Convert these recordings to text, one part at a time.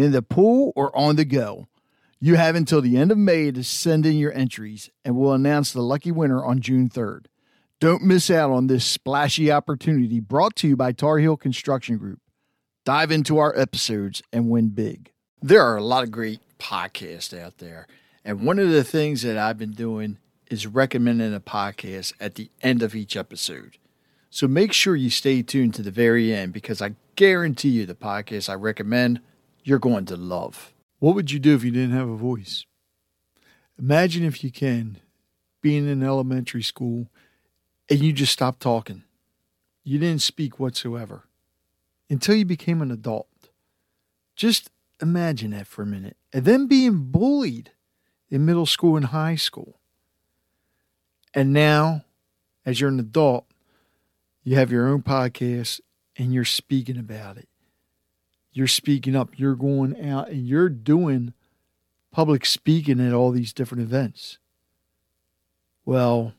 in the pool, or on the go. You have until the end of May to send in your entries, and we'll announce the lucky winner on June 3rd. Don't miss out on this splashy opportunity brought to you by Tar Heel Construction Group. Dive into our episodes and win big. There are a lot of great podcasts out there, and one of the things that I've been doing is recommending a podcast at the end of each episode. So make sure you stay tuned to the very end because I guarantee you the podcast I recommend you're going to love. What would you do if you didn't have a voice? Imagine if you can being in elementary school and you just stopped talking. You didn't speak whatsoever until you became an adult. Just imagine that for a minute. And then being bullied in middle school and high school. And now, as you're an adult, you have your own podcast and you're speaking about it. You're speaking up, you're going out, and you're doing public speaking at all these different events. Well,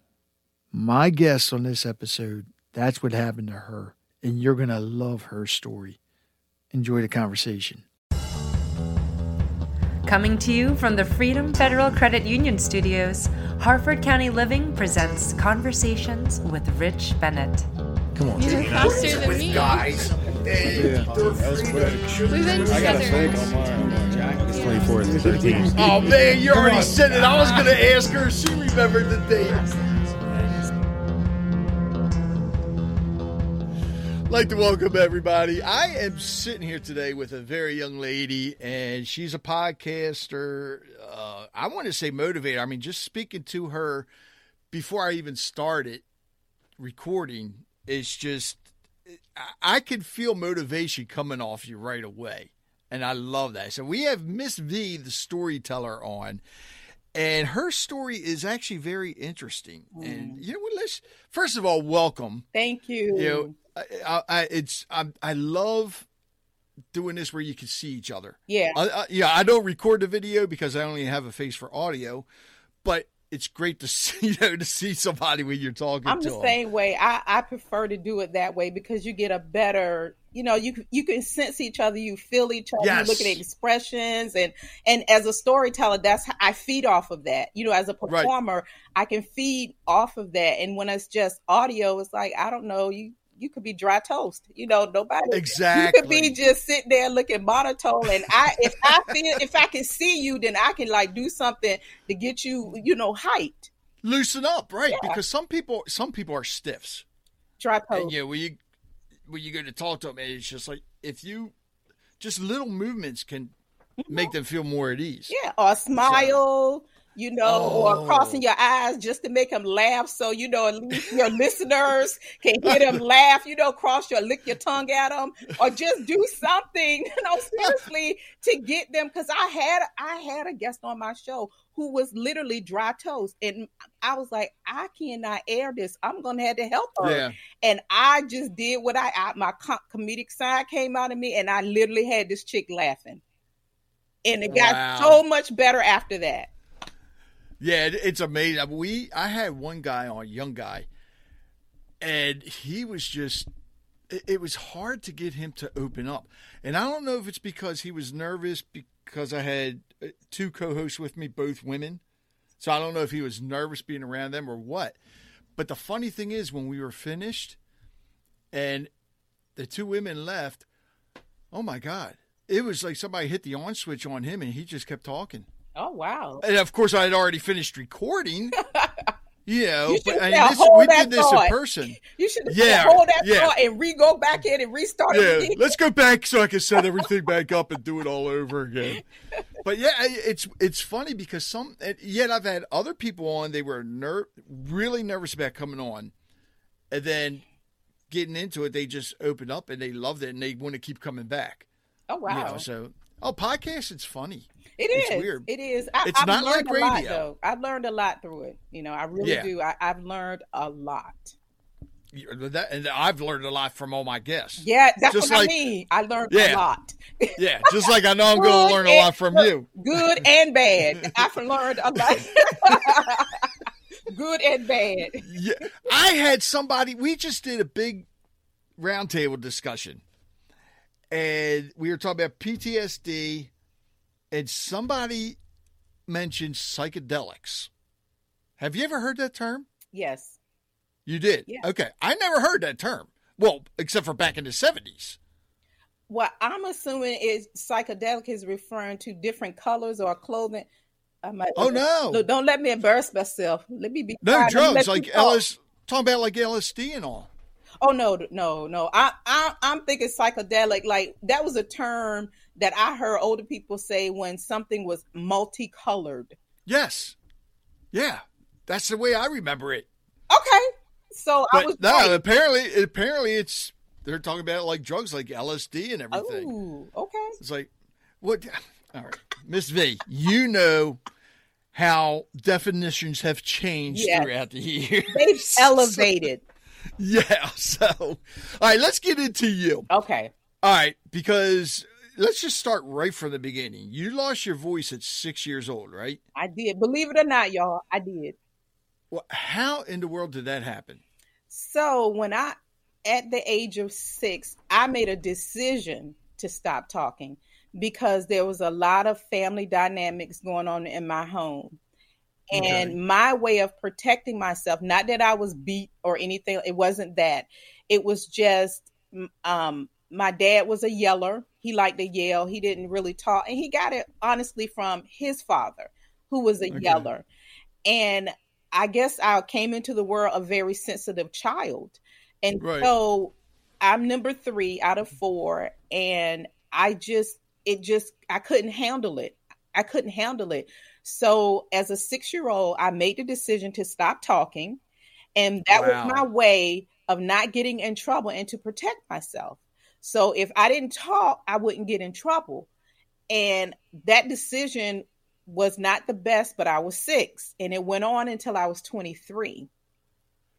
my guest on this episode, that's what happened to her. And you're going to love her story. Enjoy the conversation. Coming to you from the Freedom Federal Credit Union Studios, Harford County Living presents Conversations with Rich Bennett. Come on. You're faster than me. guys. Yeah. We've been I got a together. on mine. It's 24 to 13. Oh man, you already said it. I was gonna ask her if she remembered the date. like to welcome everybody. I am sitting here today with a very young lady, and she's a podcaster. Uh, I want to say motivator. I mean, just speaking to her before I even started recording is just I- could feel motivation coming off you right away. And I love that. So we have Miss V, the storyteller, on. And her story is actually very interesting. And mm. you know what? Let's first of all welcome. Thank you. You know, I, I, I it's I, I love doing this where you can see each other. yeah. I, I, yeah, I don't record the video because I only have a face for audio, but it's great to see you know to see somebody when you're talking I'm the them. same way. I, I prefer to do it that way because you get a better, you know, you you can sense each other, you feel each other, Yes. you look at expressions, and and as a storyteller, that's how I feed off of that. You know, as a Right. performer, I can feed off of that, and when it's just audio, it's like I don't know you. You could be dry toast, you know. Nobody. exactly. You could be just sitting there looking monotone, and I, if I feel, if I can see you, then I can like do something to get you, you know, hyped. loosen up, right? Yeah. Because some people some people are stiffs. Dry toast. And yeah, when you when you go to talk to them, it's just like if you just little movements can mm-hmm. make them feel more at ease. Yeah, or smile, you know, Oh. or crossing oh. your eyes just to make them laugh. So you know, at least your listeners can hear them laugh. You know, cross your lick your tongue at them, or just do something. You know, seriously to get them. Because I had I had a guest on my show who was literally dry toast, and I was like, I cannot air this. I'm gonna have to help her. Yeah. And I just did what I, I my co- comedic side came out of me, and I literally had this chick laughing. And it got Wow. so much better after that. Yeah, it- it's amazing. We I had one guy on, young guy, and he was just it, it was hard to get him to open up. And I don't know if it's because he was nervous because I had uh, two co-hosts with me, both women. So I don't know if he was nervous being around them or what. But the funny thing is when we were finished and the two women left, oh my god. It was like somebody hit the on switch on him and he just kept talking. Oh wow. And of course, I had already finished recording. You know, You but I now this, we did this thought. in person. You should have Yeah, hold that yeah. thought and re go back in and restart Yeah, again. let's go back so I can set everything back up and do it all over again. But yeah, it's it's funny because some and yet I've had other people on. They were ner- really nervous about coming on, and then getting into it, they just opened up and they loved it and they want to keep coming back. Oh You wow. know, so oh, podcast, it's funny. It It's weird. It is. I, It's I've not like a lot, radio. though. I've learned a lot through it. You know, I really Yeah. do. I, I've learned a lot. That, and I've learned a lot from all my guests. Yeah, that's Just what like- I mean. I learned Yeah. a lot. Yeah, just like I know I'm going to learn a lot from you. Good and bad. I've learned a lot. Good and bad. Yeah, I had somebody. We just did a big roundtable discussion, and we were talking about PTSD, and somebody mentioned psychedelics. Have you ever heard that term? Yes. You did. Yeah. Okay, I never heard that term. Well, except for back in the seventies. What I'm assuming is psychedelic is referring to different colors or clothing. I might, Oh no, Look, don't let me embarrass myself. Let me be no drugs like. Ellis. Talking about like LSD and all. Oh no, no, no. I, I I'm thinking psychedelic. Like that was a term that I heard older people say when something was multicolored. Yes, yeah, that's the way I remember it. Okay, so I was no, apparently, apparently, it's they're talking about like drugs like LSD and everything. Oh, okay. It's like what? All right, Miss V, you know how definitions have changed Yes. throughout the years. They've elevated. yeah. So, all right, let's get into you. Okay. All right, because let's just start right from the beginning. You lost your voice at six years old, right? I did. Believe it or not, y'all, I did. Well, how in the world did that happen? So when I, at the age of six, I made a decision to stop talking because there was a lot of family dynamics going on in my home. And Okay. my way of protecting myself, not that I was beat or anything, it wasn't that. It was just, um, my dad was a yeller. He liked to yell. He didn't really talk. And he got it honestly from his father, who was a Okay. yeller. And I guess I came into the world a very sensitive child. And Right. so I'm number three out of four. And I just, it just, I couldn't handle it. I couldn't handle it. So as a six year old, I made the decision to stop talking. And that Wow. was my way of not getting in trouble and to protect myself. So if I didn't talk, I wouldn't get in trouble. And that decision was not the best, but I was six. And it went on until I was 23.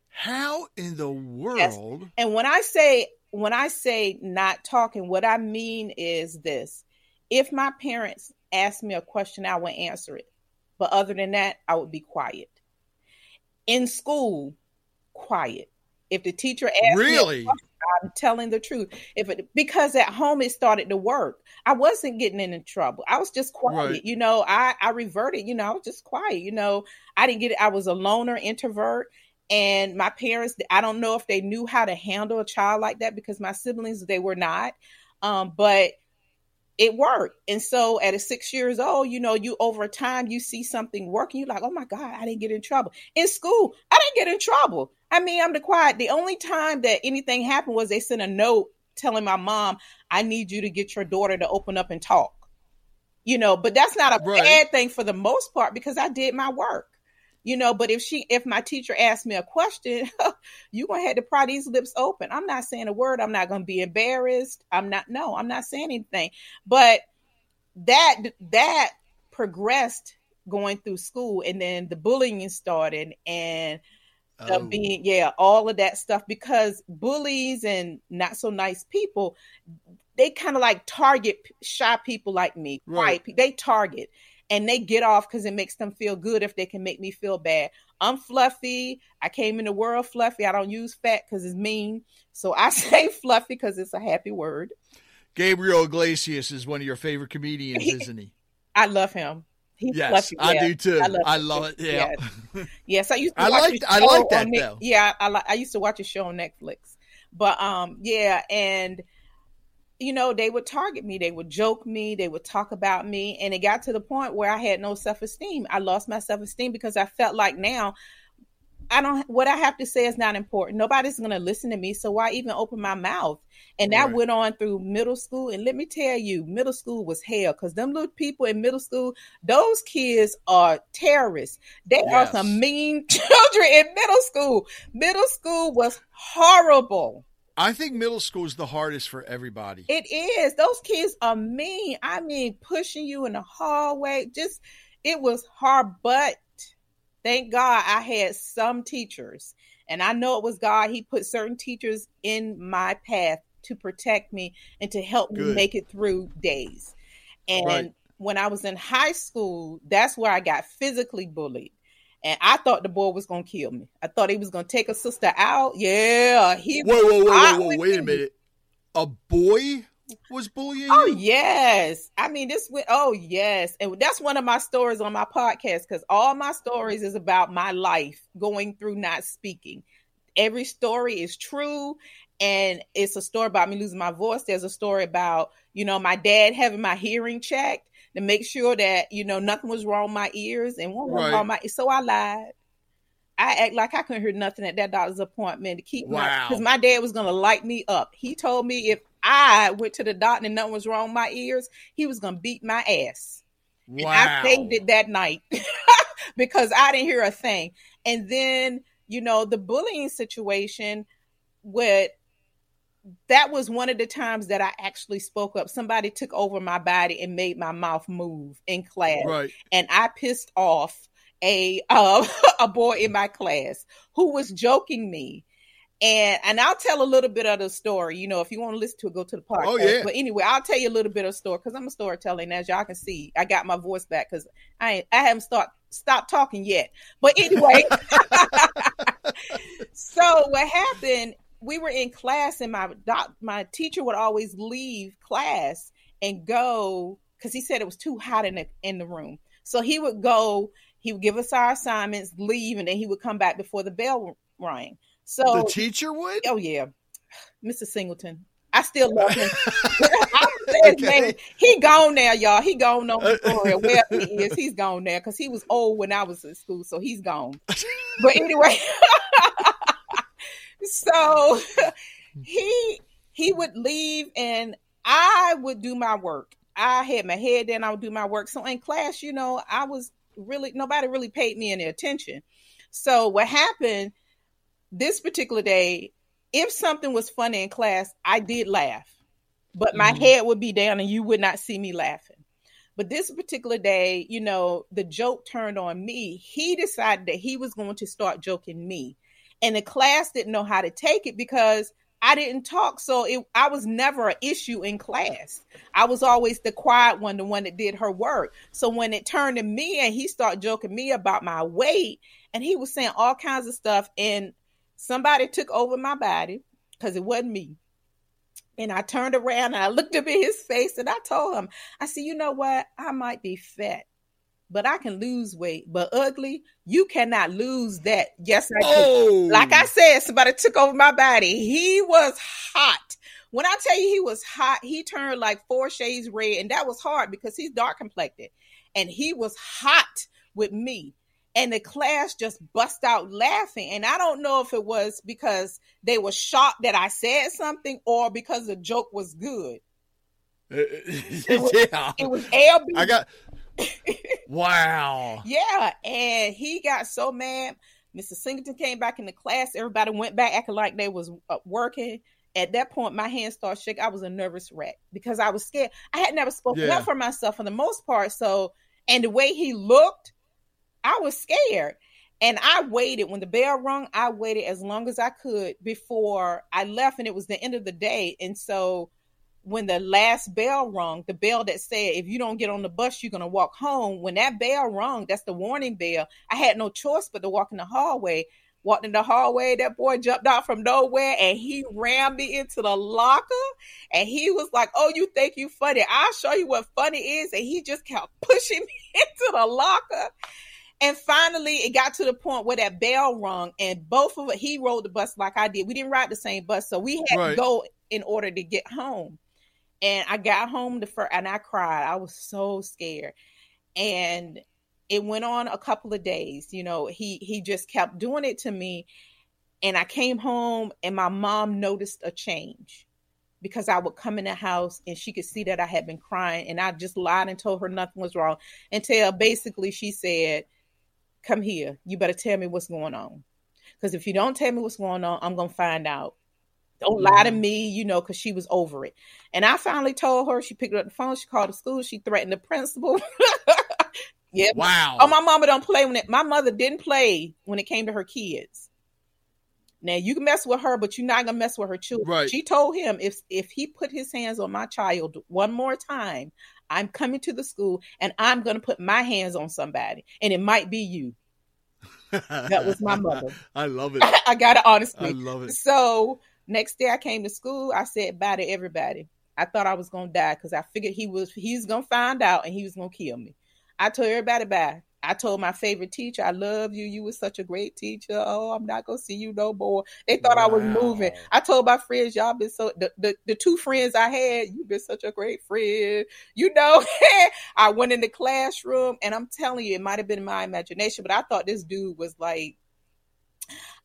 How in the world? And when I say when I say not talking, what I mean is this. If my parents asked me a question, I would answer it. But other than that, I would be quiet. In school, quiet. If the teacher asked Really? question, I'm telling the truth. If it because at home it started to work. I wasn't getting into trouble. I was just quiet. Right. You know, I I reverted, you know, I was just quiet. You know, I didn't get it. I was a loner, introvert. And my parents, I don't know if they knew how to handle a child like that because my siblings, they were not. Um, but it worked. And so at a six years old, you know, you over time you see something working, you're like, oh my God, I didn't get in trouble. In school, I didn't get in trouble. I mean, I'm the quiet. The only time that anything happened was they sent a note telling my mom, I need you to get your daughter to open up and talk. You know, but that's not a Right. bad thing for the most part because I did my work. You know, but if she if my teacher asked me a question, you're gonna have to pry these lips open. I'm not saying a word, I'm not gonna be embarrassed. I'm not no, I'm not saying anything. But that that progressed going through school and then the bullying started and uh, Oh. being yeah all of that stuff because bullies and not so nice people they kind of like target shy people like me Right. quiet they target and they get off because it makes them feel good if they can make me feel bad i'm fluffy i came in the world fluffy i don't use fat because it's mean so i say fluffy because it's a happy word Gabriel Iglesias is one of your favorite comedians, isn't he? i love him He's Yes, fluffy, I yeah. do too. I I love love, it. Yeah. Yes, I used to I watch like- I like that, on Net- though. Yeah, I like I used to watch a show on Netflix. But um yeah, and you know, they would target me, they would joke me, they would talk about me. And it got to the point where I had no self esteem. I lost my self esteem because I felt like now I don't what I have to say is not important. Nobody's gonna listen to me. So why even open my mouth? And that Right. went on through middle school. And let me tell you, middle school was hell because them little people in middle school, those kids are terrorists. They are some mean children in middle school. Middle school was horrible. I think middle school is the hardest for everybody. It is. Those kids are mean. I mean, pushing you in the hallway. Just, it was hard. But thank God I had some teachers. And I know it was God. He put certain teachers in my path to protect me and to help me make it through days. And Right. when I was in high school, that's where I got physically bullied. And I thought the boy was going to kill me. I thought he was going to take a sister out. Yeah. He Whoa, whoa, whoa, whoa, whoa! Wait a minute. A boy was bullying Oh you? yes, I mean this. went- Oh yes, and that's one of my stories on my podcast because all my stories is about my life going through not speaking. Every story is true, and it's a story about me losing my voice. There's a story about you know my dad having my hearing checked to make sure that you know nothing was wrong with my ears and one Right. wrong my. So I lied. I act like I couldn't hear nothing at that doctor's appointment to keep my because my dad was gonna light me up. He told me if I went to the doctor and nothing was wrong with my ears, he was gonna beat my ass. And I saved it that night because I didn't hear a thing. And then, you know, the bullying situation with that was one of the times that I actually spoke up. Somebody took over my body and made my mouth move in class Right. and I pissed off a uh, a boy in my class who was joking me. And and I'll tell a little bit of the story. You know, if you want to listen to it, go to the podcast. Oh, yeah. But anyway, I'll tell you a little bit of the story because I'm a storyteller, and as y'all can see, I got my voice back because I ain't, I haven't start stopped talking yet. But anyway, so what happened? We were in class, and my doc, my teacher would always leave class and go because he said it was too hot in the in the room. So he would go, he would give us our assignments, leave, and then he would come back before the bell rang. So The teacher would? oh yeah, Mr. Singleton. I still love him. Okay. he gone now, y'all. He gone on the story. Where he is, he's gone now because he was old when I was in school, so he's gone. But anyway, so he he would leave and I would do my work. I had my head down, I would do my work. So in class, you know, I was really nobody really paid me any attention. So what happened this particular day, if something was funny in class, I did laugh. But my Mhm. head would be down and you would not see me laughing. But this particular day, you know, the joke turned on me. He decided that he was going to start joking me. And the class didn't know how to take it because I didn't talk. So it, I was never an issue in class. I was always the quiet one, the one that did her work. So when it turned to me and he started joking me about my weight and he was saying all kinds of stuff and somebody took over my body because it wasn't me. And I turned around and I looked up in his face and I told him, I said, you know what? I might be fat, but I can lose weight. But ugly, you cannot lose that. Yes, I can. Oh. Like I said, somebody took over my body. He was hot. When I tell you he was hot, he turned like four shades red, and that was hard because he's dark complected. And he was hot with me. And the class just bust out laughing. And I don't know if it was because they were shocked that I said something or because the joke was good. Uh, uh, yeah. It was LB. I got. Wow. Yeah, and he got so mad. Mr. Singleton came back in the class. Everybody went back acting like they was uh, working. At that point, my hands started shaking. I was a nervous wreck because I was scared. I had never spoken Yeah. up for myself for the most part. So, and the way he looked, I was scared. And I waited when the bell rung. I waited as long as I could before I left, and it was the end of the day. And so, when the last bell rung, the bell that said, if you don't get on the bus, you're going to walk home. When that bell rung, that's the warning bell. I had no choice but to walk in the hallway. Walked in the hallway, that boy jumped out from nowhere and he rammed me into the locker. And he was like, Oh, you think you funny? I'll show you what funny is. And he just kept pushing me into the locker. And finally, it got to the point where that bell rung, and both of us, he rode the bus like I did. We didn't ride the same bus, so we had Right. to go in order to get home. And I got home the first, and I cried. I was so scared. And it went on a couple of days. You know, he he just kept doing it to me. And I came home, and my mom noticed a change because I would come in the house and she could see that I had been crying, and I just lied and told her nothing was wrong until basically she said, "Come here, you better tell me what's going on." Because if you don't tell me what's going on, I'm gonna find out. Don't lie to me, you know, because she was over it. And I finally told her. She picked up the phone. She called the school. She threatened the principal. yeah. Wow. Oh, my mama don't play when it. My mother didn't play when it came to her kids. Now you can mess with her, but you're not gonna mess with her children. Right. She told him if if he put his hands on my child one more time, I'm coming to the school and I'm gonna put my hands on somebody, and it might be you. That was my mother. I love it. I got it honestly. I love it. So next day I came to school. I said bye to everybody. I thought I was gonna die because I figured he was he's gonna find out and he was gonna kill me. I told everybody bye. I told my favorite teacher, I love you. You were such a great teacher. Oh, I'm not gonna see you no more. They thought I was moving. I told my friends, y'all been so the, the, the two friends I had, you've been such a great friend. You know, I went in the classroom and I'm telling you, it might have been my imagination, but I thought this dude was like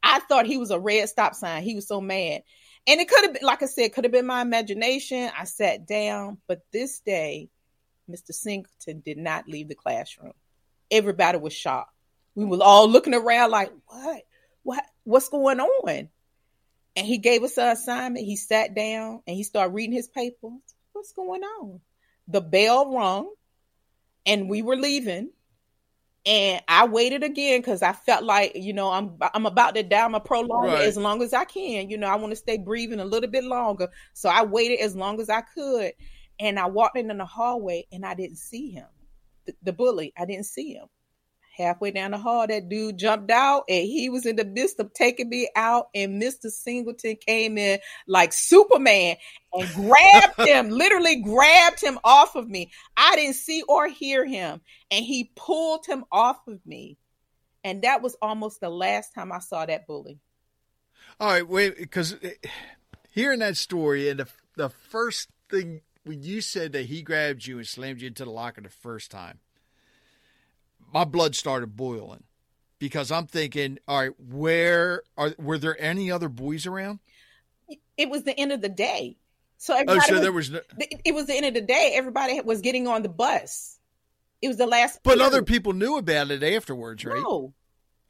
I thought he was a red stop sign. He was so mad. And it could have been, like I said, could have been my imagination. I sat down, but this day, Mr. Singleton did not leave the classroom. Everybody was shocked. We were all looking around like, what? What? What's going on? And he gave us an assignment. He sat down and he started reading his papers. What's going on? The bell rung and we were leaving. And I waited again because I felt like, you know, I'm I'm about to die. I'm a prolong Right. as long as I can. You know, I want to stay breathing a little bit longer. So I waited as long as I could. And I walked in, in the hallway and I didn't see him. The, the bully, I didn't see him. Halfway down the hall, that dude jumped out and he was in the midst of taking me out. And Mr. Singleton came in like Superman and grabbed him, literally grabbed him off of me. I didn't see or hear him. And he pulled him off of me. And that was almost the last time I saw that bully. All right, wait, because eh, hearing that story and the the first thing when you said that he grabbed you and slammed you into the locker the first time, my blood started boiling because I'm thinking, all right, where are were there any other boys around? It was the end of the day. So Oh, so was- there was, no, it was the end of the day. Everybody was getting on the bus. It was the last. but period. other people knew about it afterwards, right? No,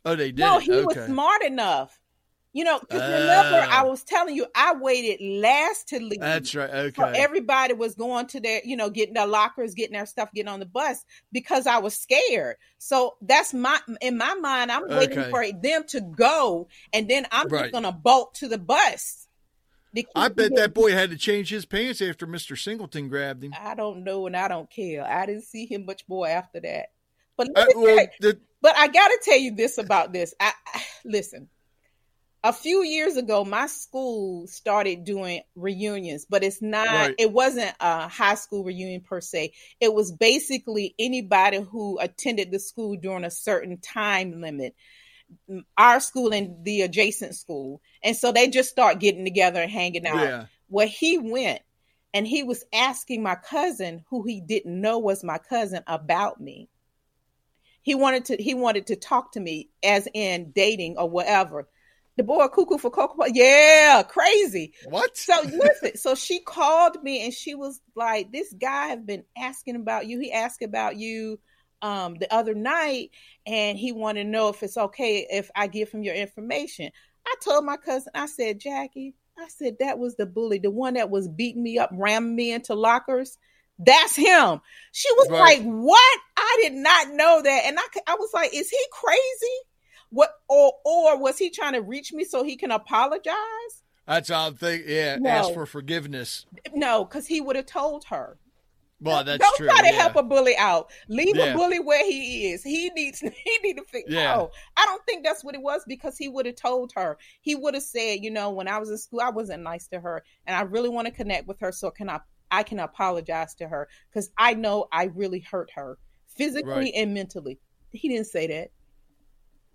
Oh, they did. no, he was smart enough. You know, 'cause remember, Oh. I was telling you, I waited last to leave. That's right. Okay. So everybody was going to their, you know, getting their lockers, getting their stuff, getting on the bus because I was scared. So that's my in my mind. I'm waiting Okay. for them to go, and then I'm Right. just gonna bolt to the bus. I bet that boy had to change his pants after Mr. Singleton grabbed him. I don't know, and I don't care. I didn't see him much more after that. But I, Uh, well, you- the, but I got to tell you this about this. I, I listen. A few years ago, my school started doing reunions, but it's not. Right. It wasn't a high school reunion per se. It was basically anybody who attended the school during a certain time limit. Our school and the adjacent school, and so they just start getting together and hanging out yeah. where he went and he was asking my cousin who he didn't know was my cousin about me he wanted to he wanted to talk to me as in dating or whatever the boy cuckoo for cocoa yeah crazy. What? so listen so she called me and she was like this guy have been asking about you. He asked about you um the other night and he wanted to know if it's okay if i give him your information. I told my cousin i said jackie i said that was the bully the one that was beating me up ramming me into lockers. That's him. She was Right. like what? I did not know that. And I, I was like is he crazy what or or was he trying to reach me so he can apologize That's all I'm thinking. Yeah, No. ask for forgiveness. no because he would have told her Well, that's Don't true. try to yeah. help a bully out. Leave Yeah. a bully where he is. He needs he need to fix. Yeah. No, I don't think that's what it was because he would have told her. He would have said, you know, when I was in school, I wasn't nice to her, and I really want to connect with her. So can I? I can apologize to her because I know I really hurt her physically Right. and mentally. He didn't say that.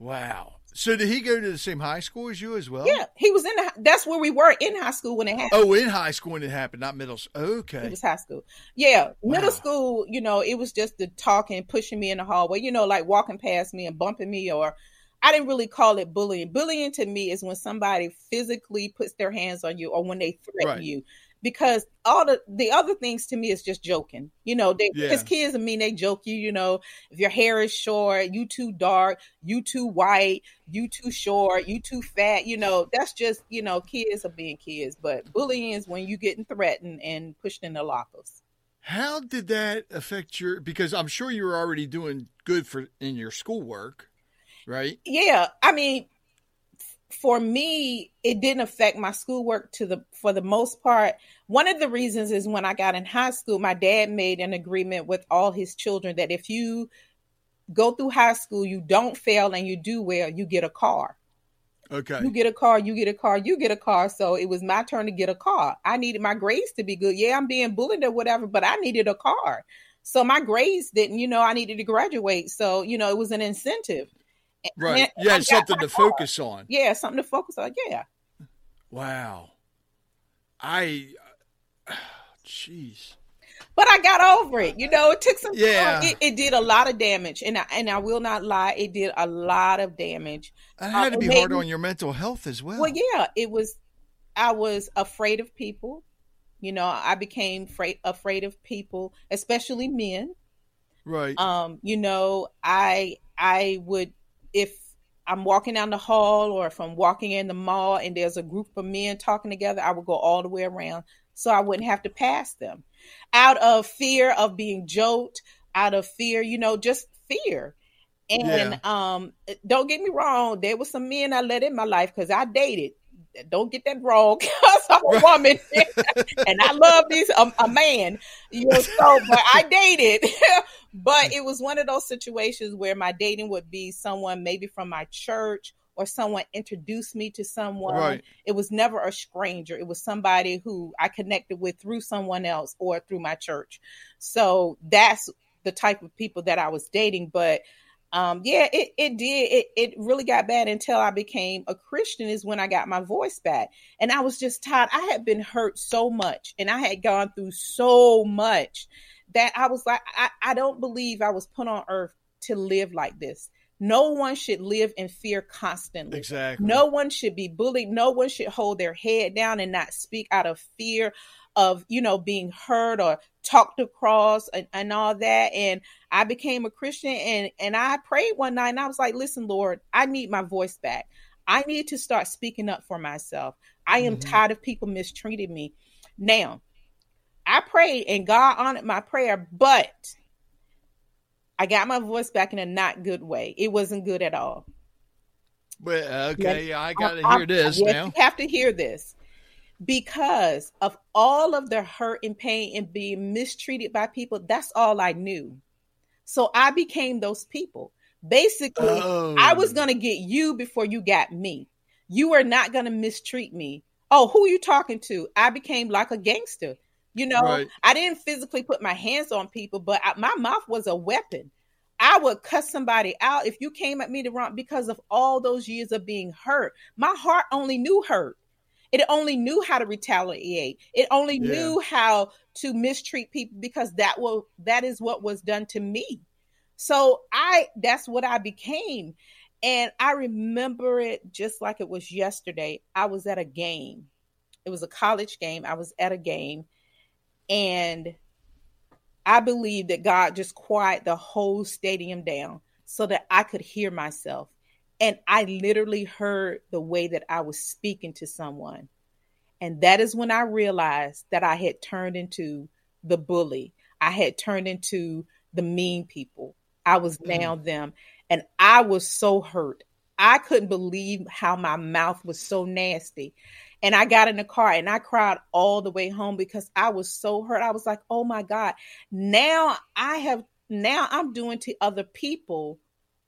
Wow. So did he go to the same high school as you as well? Yeah, he was in the. That's where we were in high school when it happened. Oh, in high school when it happened, not middle. s- Okay. It was high school. Yeah, middle school, you know, it was just the talking, pushing me in the hallway, you know, like walking past me and bumping me, or I didn't really call it bullying. Bullying to me is when somebody physically puts their hands on you or when they threaten Right. you. Because all the the other things to me is just joking. You know, they Yeah. because kids I mean they joke you, you know, if your hair is short, you too dark, you too white, you too short, you too fat, you know, that's just, you know, kids are being kids. But bullying is when you getting threatened and pushed in the lockers. How did that affect your? Because I'm sure you were already doing good for in your schoolwork, right? yeah i mean for me it didn't affect my schoolwork to the for the most part. One of the reasons is when i got in high school my dad made an agreement with all his children that if you go through high school you don't fail and you do well you get a car. Okay. you get a car you get a car you get a car. So it was my turn to get a car. I needed my grades to be good. Yeah i'm being bullied or whatever but i needed a car. So my grades didn't you know i needed to graduate. So you know it was an incentive Right. And You I had got something to car. focus on. Yeah, something to focus on. Yeah. Wow. I. Jeez. But I got over it. You know, it took some Yeah. time. It, it did a lot of damage. And I, and I will not lie, it did a lot of damage. That had to be made hard me- on your mental health as well. Well, yeah, it was I was afraid of people. You know, I became afraid afraid of people, especially men. Right. Um, you know, I I would if I'm walking down the hall or if I'm walking in the mall and there's a group of men talking together, I would go all the way around so I wouldn't have to pass them. Out of fear of being joked, out of fear, you know, just fear. And um don't get me wrong, there was some men I let in my life because I dated. Don't get that wrong, because I'm a woman and I love this a, a man, you know. So, but I dated, but it was one of those situations where my dating would be someone maybe from my church or someone introduced me to someone. Right. It was never a stranger. It was somebody who I connected with through someone else or through my church. So that's the type of people that I was dating. But um, yeah, it, it did. It, it really got bad until I became a Christian, is when I got my voice back. And I was just tired. I had been hurt so much and I had gone through so much that I was like, I, I don't believe I was put on earth to live like this. No one should live in fear constantly. exactly. No one should be bullied. No one should hold their head down and not speak out of fear of, you know, being hurt or talked across and, and all that. And I became a Christian and, and I prayed one night and I was like, listen, Lord, I need my voice back. I need to start speaking up for myself. I am Mhm. tired of people mistreating me. Now, I prayed and God honored my prayer, but I got my voice back in a not good way. It wasn't good at all. But okay, I got to hear this yes, now. You have to hear this because of all of the hurt and pain and being mistreated by people. That's all I knew. So I became those people. Basically, Oh. I was oh. going to get you before you got me. You were not going to mistreat me. Oh, who are you talking to? I became like a gangster. You know, Right. I didn't physically put my hands on people, but I, my mouth was a weapon. I would cuss somebody out if you came at me the wrong because of all those years of being hurt. My heart only knew hurt. It only knew how to retaliate. It only Yeah. knew how to mistreat people because that will that is what was done to me. So I that's what I became. And I remember it just like it was yesterday. I was at a game. It was a college game. I was at a game and I believe that God just quieted the whole stadium down so that I could hear myself. And I literally heard the way that I was speaking to someone. And that is when I realized that I had turned into the bully. I had turned into the mean people. I was mm-hmm. now them. And I was so hurt. I couldn't believe how my mouth was so nasty. And I got in the car and I cried all the way home because I was so hurt. I was like, oh my God. Now I have, now I'm doing to other people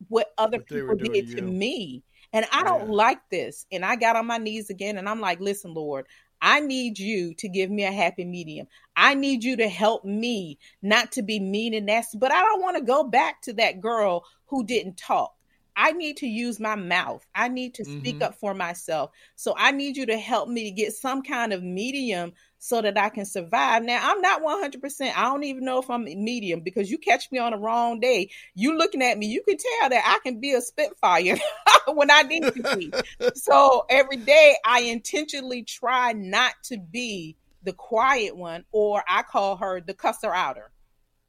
what other What people did to you. me. And I don't like this. And I got on my knees again and I'm like, listen, Lord, I need you to give me a happy medium. I need you to help me not to be mean and nasty, but I don't want to go back to that girl who didn't talk. I need to use my mouth. I need to speak Mhm. up for myself. So I need you to help me to get some kind of medium so that I can survive. Now, I'm not 100%. I don't even know if I'm medium because you catch me on the wrong day. You looking at me, you can tell that I can be a spitfire when I need to be. so every day I intentionally try not to be the quiet one, or I call her the cusser outer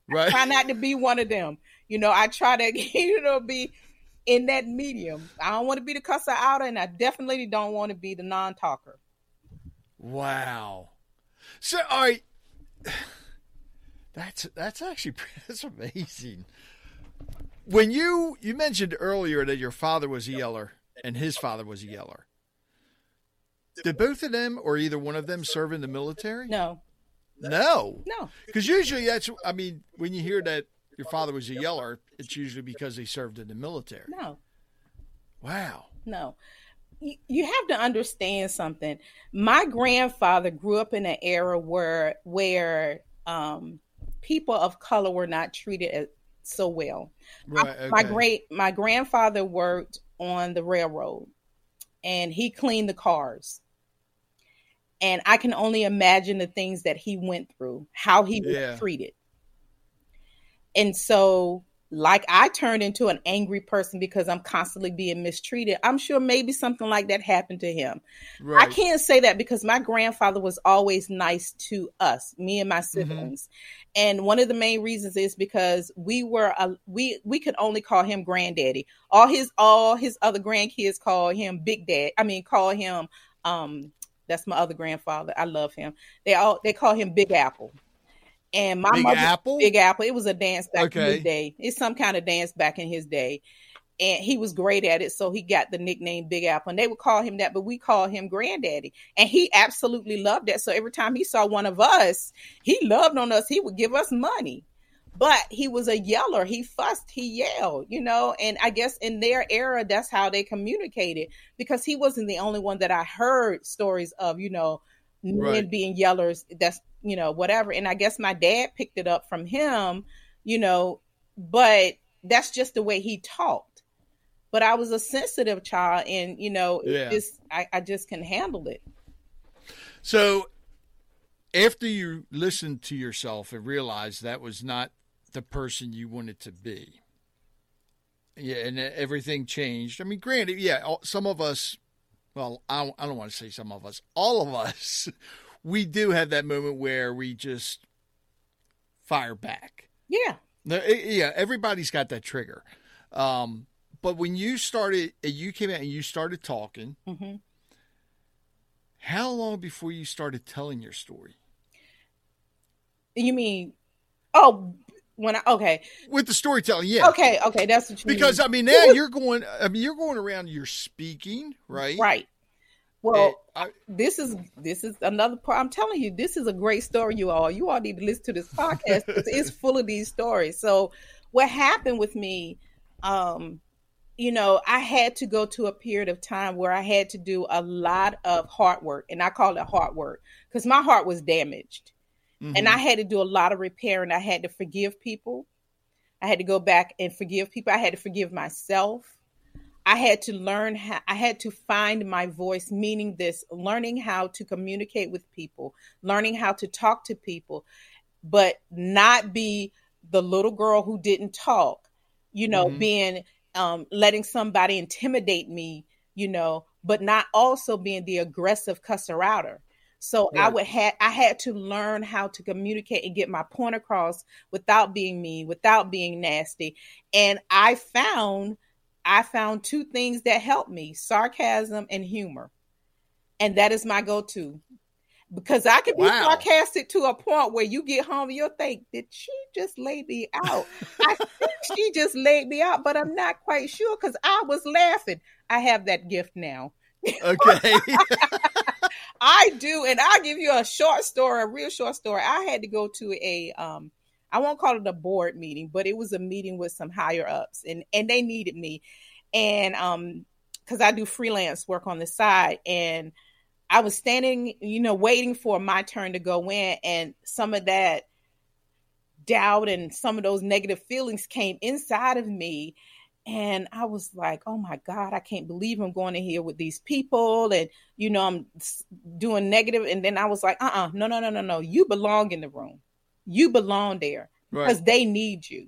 Right. try not to be one of them. You know, I try to, you know, be in that medium. I don't want to be the cusser outer, and I definitely don't want to be the non-talker. Wow. So, I. That's that's actually that's amazing. When you you mentioned earlier that your father was a yeller and his father was a yeller. Did both of them or either one of them serve in the military? No, No. no, Because usually that's I mean, when you hear that your father was a yeller, it's usually because they served in the military. no, Wow. no. You, you have to understand something. My grandfather grew up in an era where where um, people of color were not treated as, so well. Right. my great my grandfather worked on the railroad and he cleaned the cars and i can only imagine the things that he went through how he was treated and so like i turned into an angry person because i'm constantly being mistreated i'm sure maybe something like that happened to him Right. I can't say that because my grandfather was always nice to us, me and my Mm-hmm. siblings. And one of the main reasons is because we were uh, we we could only call him granddaddy. All his all his other grandkids call him big dad. I mean call him um that's my other grandfather. I love him. They all they call him Big Apple. And my Big mother Apple? Big Apple. It was a dance back in his day. It's some kind of dance back in his day. And he was great at it so he got the nickname big apple. And they would call him that but we call him granddaddy. And he absolutely loved that. So every time he saw one of us he loved on us. He would give us money. But he was a yeller. He fussed. He yelled you know? And i guess in their era that's how they communicated because he wasn't the only one that i heard stories of you know men Right. being yellers that's you know whatever and i guess my dad picked it up from him you know but that's just the way he talked but i was a sensitive child and you know Yeah. just I, I just can handle it So, after you listened to yourself and realized that was not the person you wanted to be, yeah, and everything changed. I mean, granted, yeah, some of us, well, I don't, I don't want to say some of us, all of us, we do have that moment where we just fire back. yeah No, yeah, everybody's got that trigger. Um, but when you started, you came out and you started talking. hmm How long before you started telling your story? you mean oh when i okay with the storytelling yeah okay okay that's what you because mean. i mean now you're going i mean you're going around you're speaking right right well I- this is this is another part. I'm telling you, this is a great story, you all. You all need to listen to this podcast. it's full of these stories. So, what happened with me? Um, you know, I had to go to a period of time where I had to do a lot of hard work, and I call it hard work because my heart was damaged, and Mhm. I had to do a lot of repair, and I had to forgive people. I had to go back and forgive people. I had to forgive myself. I had to learn how I had to find my voice, meaning this learning how to communicate with people, learning how to talk to people, but not be the little girl who didn't talk, you know, Mhm. being um letting somebody intimidate me, you know, but not also being the aggressive cusser outer. So I would had I had to learn how to communicate and get my point across without being mean, without being nasty. And I found I found two things that helped me sarcasm and humor. And that is my go to. Because I can be Wow. sarcastic to a point where you get home and you'll think, did she just lay me out? I think she just laid me out, but I'm not quite sure because I was laughing. I have that gift now. okay I do, and I'll give you a short story, a real short story. I had to go to a um I won't call it a board meeting, but it was a meeting with some higher ups and and they needed me. And um because I do freelance work on the side and I was standing, you know, waiting for my turn to go in and some of that doubt and some of those negative feelings came inside of me and I was like, oh my God, I can't believe I'm going in here with these people. And, you know, I'm doing negative. And then I was like, uh uh no, no, no, no, no. You belong in the room. You belong there because right. they need you.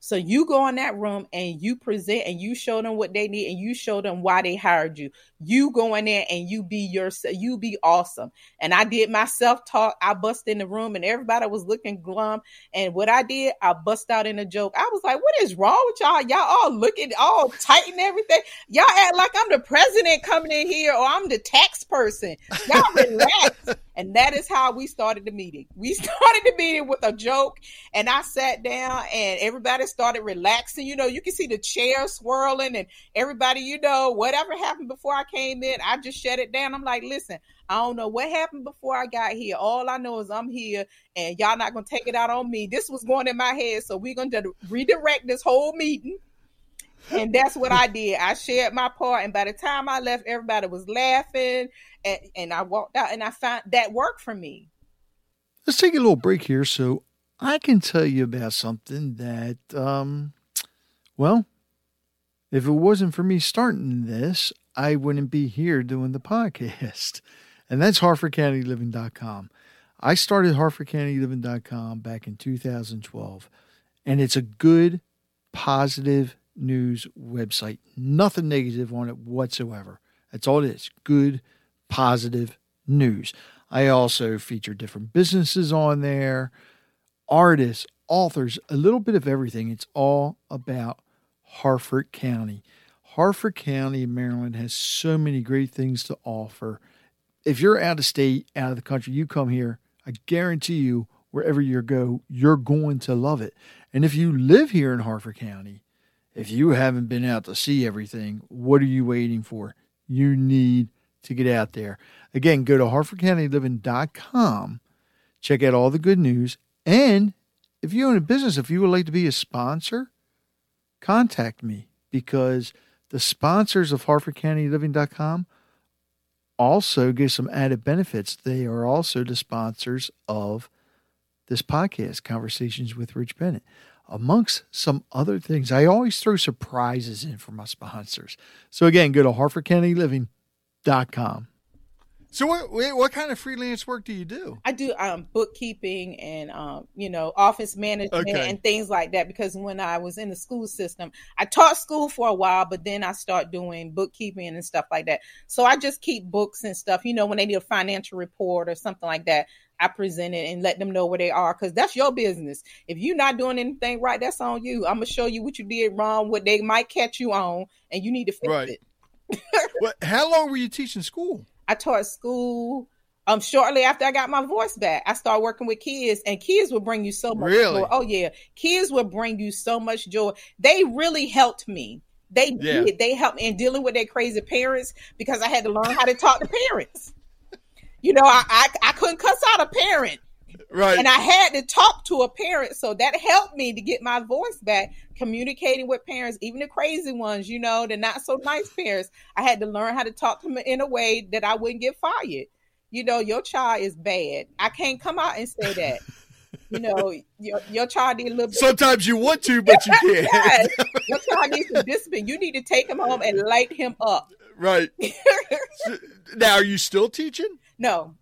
So you go in that room and you present and you show them what they need and you show them why they hired you. You go in there and you be yourself. You be awesome. And I did my self talk. I bust in the room and everybody was looking glum. And what I did, I bust out in a joke. I was like, "What is wrong with y'all? Y'all all looking all tight and everything. Y'all act like I'm the president coming in here or I'm the tax person. Y'all relax." And that is how we started the meeting. We started the meeting with a joke, and I sat down, and everybody started relaxing. You know, you can see the chair swirling, and everybody, you know, whatever happened before I came in, I just shut it down. I'm like, listen, I don't know what happened before I got here. All I know is I'm here, and y'all not gonna take it out on me. This was going in my head, so we're gonna redirect this whole meeting and that's what I did. I shared my part, and by the time I left, everybody was laughing, and, and I walked out, and I found that worked for me. Let's take a little break here, so I can tell you about something that, um, well, if it wasn't for me starting this, I wouldn't be here doing the podcast, and that's HarfordCountyLiving.com. I started HarfordCountyLiving.com back in 2012, and it's a good, positive news website. Nothing negative on it whatsoever. That's all it is. Good, positive news. I also feature different businesses on there, artists, authors, a little bit of everything. It's all about Harford County. Harford County in Maryland has so many great things to offer. If you're out of state, out of the country, you come here, I guarantee you, wherever you go, you're going to love it. And if you live here in Harford County, if you haven't been out to see everything, what are you waiting for? You need to get out there. Again, go to harfordcountyliving.com, check out all the good news, and if you own a business, if you would like to be a sponsor, contact me because the sponsors of harfordcountyliving.com also give some added benefits. They are also the sponsors of this podcast, Conversations with Rich Bennett amongst some other things. I always throw surprises in for my sponsors. So again, go to harfordcountyliving.com. So what what kind of freelance work do you do? I do um, bookkeeping and um, you know office management okay. and things like that because when I was in the school system, I taught school for a while, but then I start doing bookkeeping and stuff like that. So I just keep books and stuff. You know, when they need a financial report or something like that, I present it and let them know where they are because that's your business. If you're not doing anything right, that's on you. I'm gonna show you what you did wrong, what they might catch you on, and you need to fix right. it. well, how long were you teaching school? I taught school um shortly after I got my voice back. I started working with kids, and kids will bring you so much really? joy. Oh yeah, kids will bring you so much joy. They really helped me. They yeah. did. They helped me in dealing with their crazy parents because I had to learn how to talk to parents. You know, I, I, I couldn't cuss out a parent. Right. And I had to talk to a parent. So that helped me to get my voice back, communicating with parents, even the crazy ones, you know, the not so nice parents. I had to learn how to talk to them in a way that I wouldn't get fired. You know, your child is bad. I can't come out and say that. you know, your, your child needs a little bit. Sometimes you want to, but you can't. yes. Your child needs some discipline. You need to take him home and light him up. Right. now, are you still teaching? No.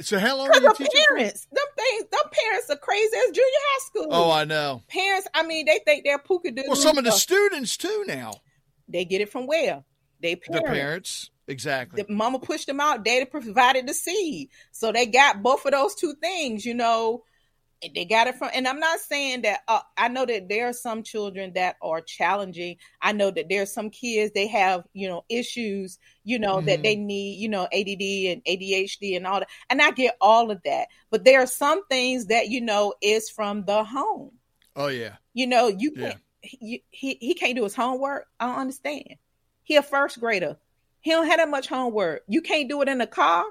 so how long? Because the parents, them things, them parents are crazy as junior high school. Oh, I know. Parents, I mean, they think they're puka Well, some of the students too now. They get it from where? They parents. The parents. Exactly. The mama pushed them out. Daddy provided the seed. So they got both of those two things, you know they got it from and i'm not saying that uh, i know that there are some children that are challenging. I know that there are some kids they have you know issues you know mm-hmm. that they need you know add and adhd and all that. And i get all of that. But there are some things that you know is from the home. Oh yeah. You know you can't he, he, he can't do his homework. I don't understand. He a first grader. He don't have that much homework. You can't do it in the car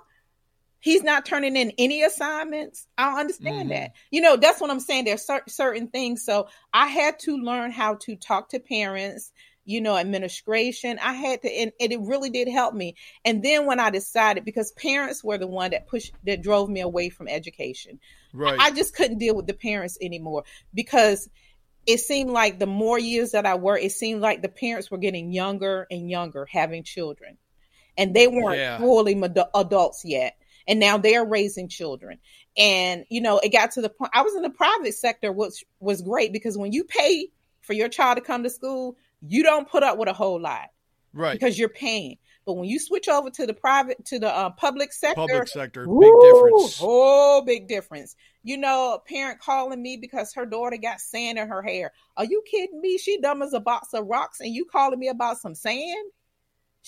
he's not turning in any assignments. I understand mm-hmm. that. You know, that's what I'm saying. There's cer- certain things. So I had to learn how to talk to parents, you know, administration. I had to, and, and, it really did help me. And then when I decided, because parents were the one that pushed, that drove me away from education. Right. I just couldn't deal with the parents anymore because it seemed like the more years that I were, it seemed like the parents were getting younger and younger having children. And they weren't Yeah. fully adults yet. And now they're raising children. And, you know, it got to the point I was in the private sector, which was great because when you pay for your child to come to school, you don't put up with a whole lot Right. because you're paying. But when you switch over to the private, to the uh, public sector, Public sector, big difference. Oh, big difference. You know, a parent calling me because her daughter got sand in her hair. Are you kidding me? She dumb as a box of rocks, and you calling me about some sand?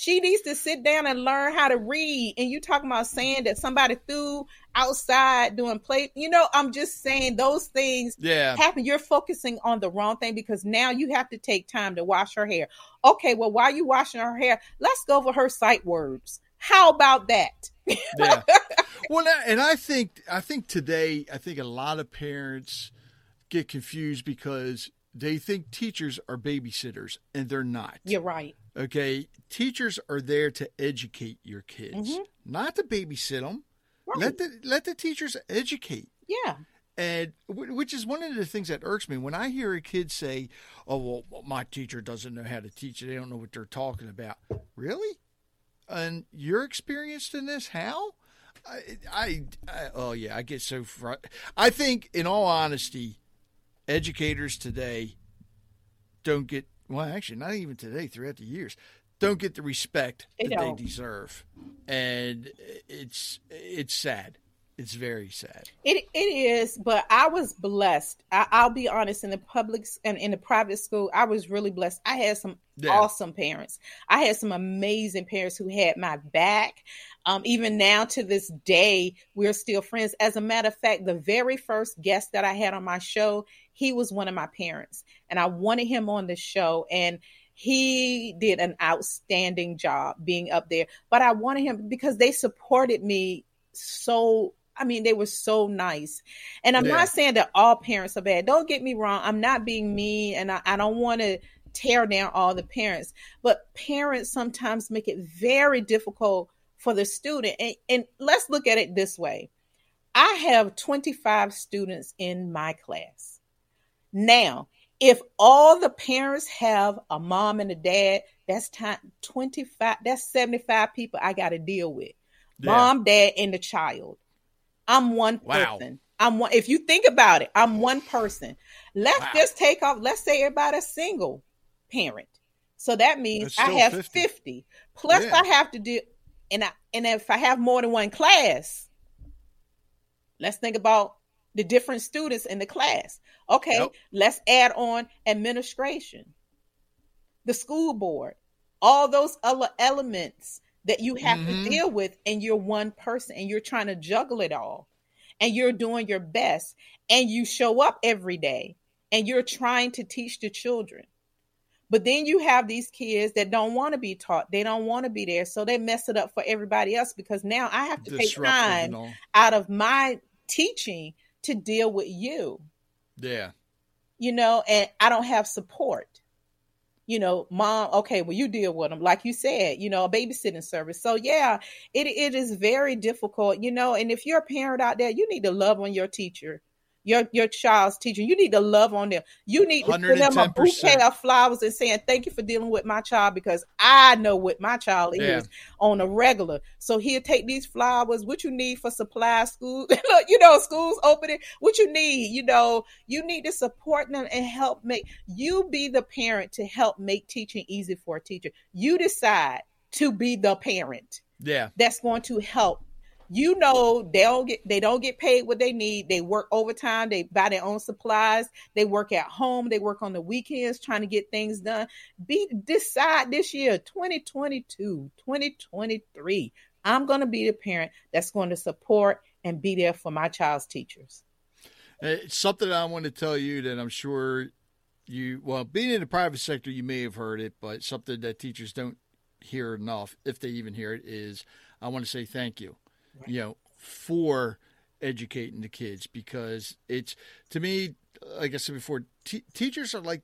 She needs to sit down and learn how to read. And you talking about saying that somebody threw outside doing play. You know, I'm just saying those things Yeah. happen. You're focusing on the wrong thing because now you have to take time to wash her hair. Okay, well, while you washing her hair, let's go over her sight words. How about that? yeah. Well, and I think I think today I think a lot of parents get confused because they think teachers are babysitters and they're not. You're right. Okay, teachers are there to educate your kids, Mhm. not to babysit them. Right. Let the let the teachers educate. yeah. And which is one of the things that irks me when I hear a kid say, "Oh, well, well, my teacher doesn't know how to teach. They don't know what they're talking about." Really? And you're experienced in this? How? I, I, I oh yeah, I get so fr- I think, in all honesty, educators today don't get well. Actually, not even today. Throughout the years, don't get the respect They that don't. they deserve, and it's it's sad. It's very sad. It it is, but I was blessed. I, I'll be honest. In the public and in the private school, I was really blessed. I had some Yeah. awesome parents. I had some amazing parents who had my back. Um, even now to this day, we're still friends. As a matter of fact, the very first guest that I had on my show, he was one of my parents, and I wanted him on the show, and he did an outstanding job being up there. But I wanted him because they supported me so I mean, they were so nice. And I'm Yeah. not saying that all parents are bad. Don't get me wrong. I'm not being mean and I, I don't want to tear down all the parents. But parents sometimes make it very difficult for the student. And, and let's look at it this way I have 25 students in my class. Now, if all the parents have a mom and a dad, that's time 25, that's 75 people I got to deal with Yeah. mom, dad, and the child. I'm one Wow. person. I'm one. If you think about it, I'm one person. Let's Wow. just take off. Let's say everybody's single parent. So that means I have 50. 50. Plus, Yeah. I have to do, and I and if I have more than one class, let's think about the different students in the class. Okay, let's add on administration, the school board, all those other elements that you have Mhm. to deal with, and you're one person and you're trying to juggle it all, and you're doing your best, and you show up every day, and you're trying to teach the children. But then you have these kids that don't want to be taught. They don't want to be there. So they mess it up for everybody else because now I have to take time out of my teaching to deal with you Yeah. you know, and I don't have support. You know, mom, okay, well, you deal with them, like you said, you know, a babysitting service. So yeah, it it is very difficult, you know. And if you're a parent out there, you need to love on your teacher, your your child's teacher. You need to love on them. You need to send them a bouquet of flowers and saying thank you for dealing with my child because I know what my child Yeah. is on a regular. So here, take these flowers. What you need for supply school? you know, schools opening. What you need? You know, you need to support them and help make. You be the parent to help make teaching easy for a teacher. You decide to be the parent Yeah. that's going to help. You know they don't get they don't get paid what they need. They work overtime. They buy their own supplies. They work at home. They work on the weekends trying to get things done. Be decide this year 2022, 2023. I'm going to be the parent that's going to support and be there for my child's teachers. Uh, it's something I want to tell you that I'm sure you, well, being in the private sector, you may have heard it, but something that teachers don't hear enough, if they even hear it, is I want to say thank you, you know, for educating the kids because it's, to me, like I said before, t- teachers are like,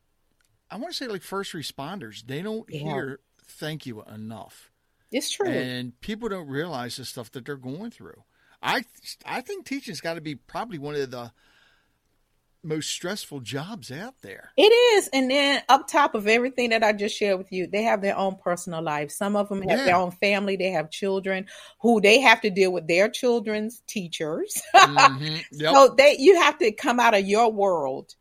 I want to say like first responders. They don't Yeah. hear thank you enough. It's true. and people don't realize the stuff that they're going through. I I think teaching's got to be probably one of the most stressful jobs out there. It is. And then up top of everything that I just shared with you, they have their own personal life. Some of them have Yeah. their own family. They have children who they have to deal with their children's teachers. Mhm. Yep. So they you have to come out of your world,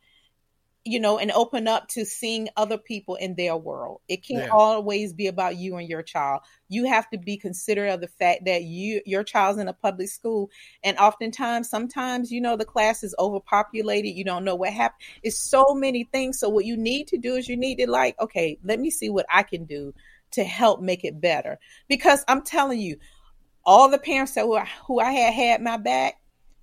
you know, and open up to seeing other people in their world. It can't Yeah. always be about you and your child. You have to be considerate of the fact that you your child's in a public school and oftentimes sometimes you know the class is overpopulated, you don't know what happened. It's so many things. So what you need to do is you need to like, okay, let me see what I can do to help make it better. Because I'm telling you, all the parents that were who I had had my back,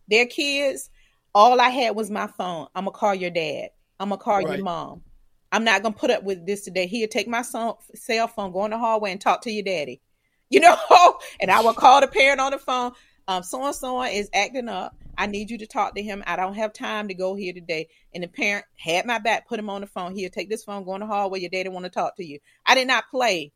their kids, all I had was my phone. I'm gonna call your dad. I'm gonna call Right. your mom. I'm not gonna put up with this today. He'll take my son, cell phone, go in the hallway and talk to your daddy. You know, and I will call the parent on the phone. Um, so and so is acting up. I need you to talk to him. I don't have time to go here today. And the parent had my back, put him on the phone. He'll take this phone, go in the hallway. Your daddy want to talk to you. I did not play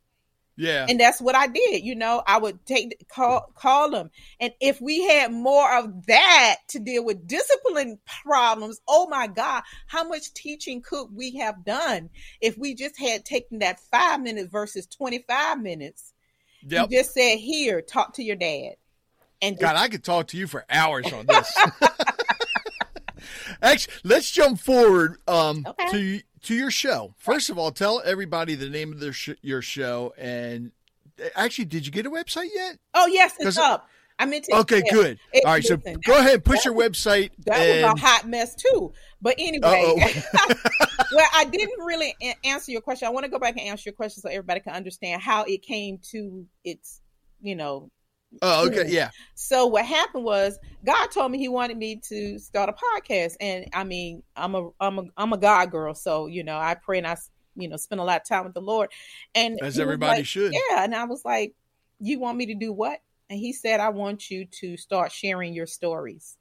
yeah. and that's what I did. You know, I would take call call them, and if we had more of that to deal with discipline problems, oh my God, how much teaching could we have done if we just had taken that five minutes versus twenty five minutes? Yep. You just said, "Here, talk to your dad," and just, God, I could talk to you for hours on this. Actually, let's jump forward um, Okay. to to your show. First of all, tell everybody the name of their sh- your show. And actually, did you get a website yet? oh yes, it's up. I meant to. Okay, yeah, good. it- All right, so go ahead, and push your website. That and, was a hot mess too. But anyway, well, I didn't really answer your question. I want to go back and answer your question so everybody can understand how it came to its, you know. Oh, okay, yeah, So what happened was God told me He wanted me to start a podcast, and I mean, I'm a I'm a I'm a God girl, so you know, I pray and I you know spend a lot of time with the Lord, and as everybody like, should. yeah, and I was like, "You want me to do what?" And he said, "I want you to start sharing your stories.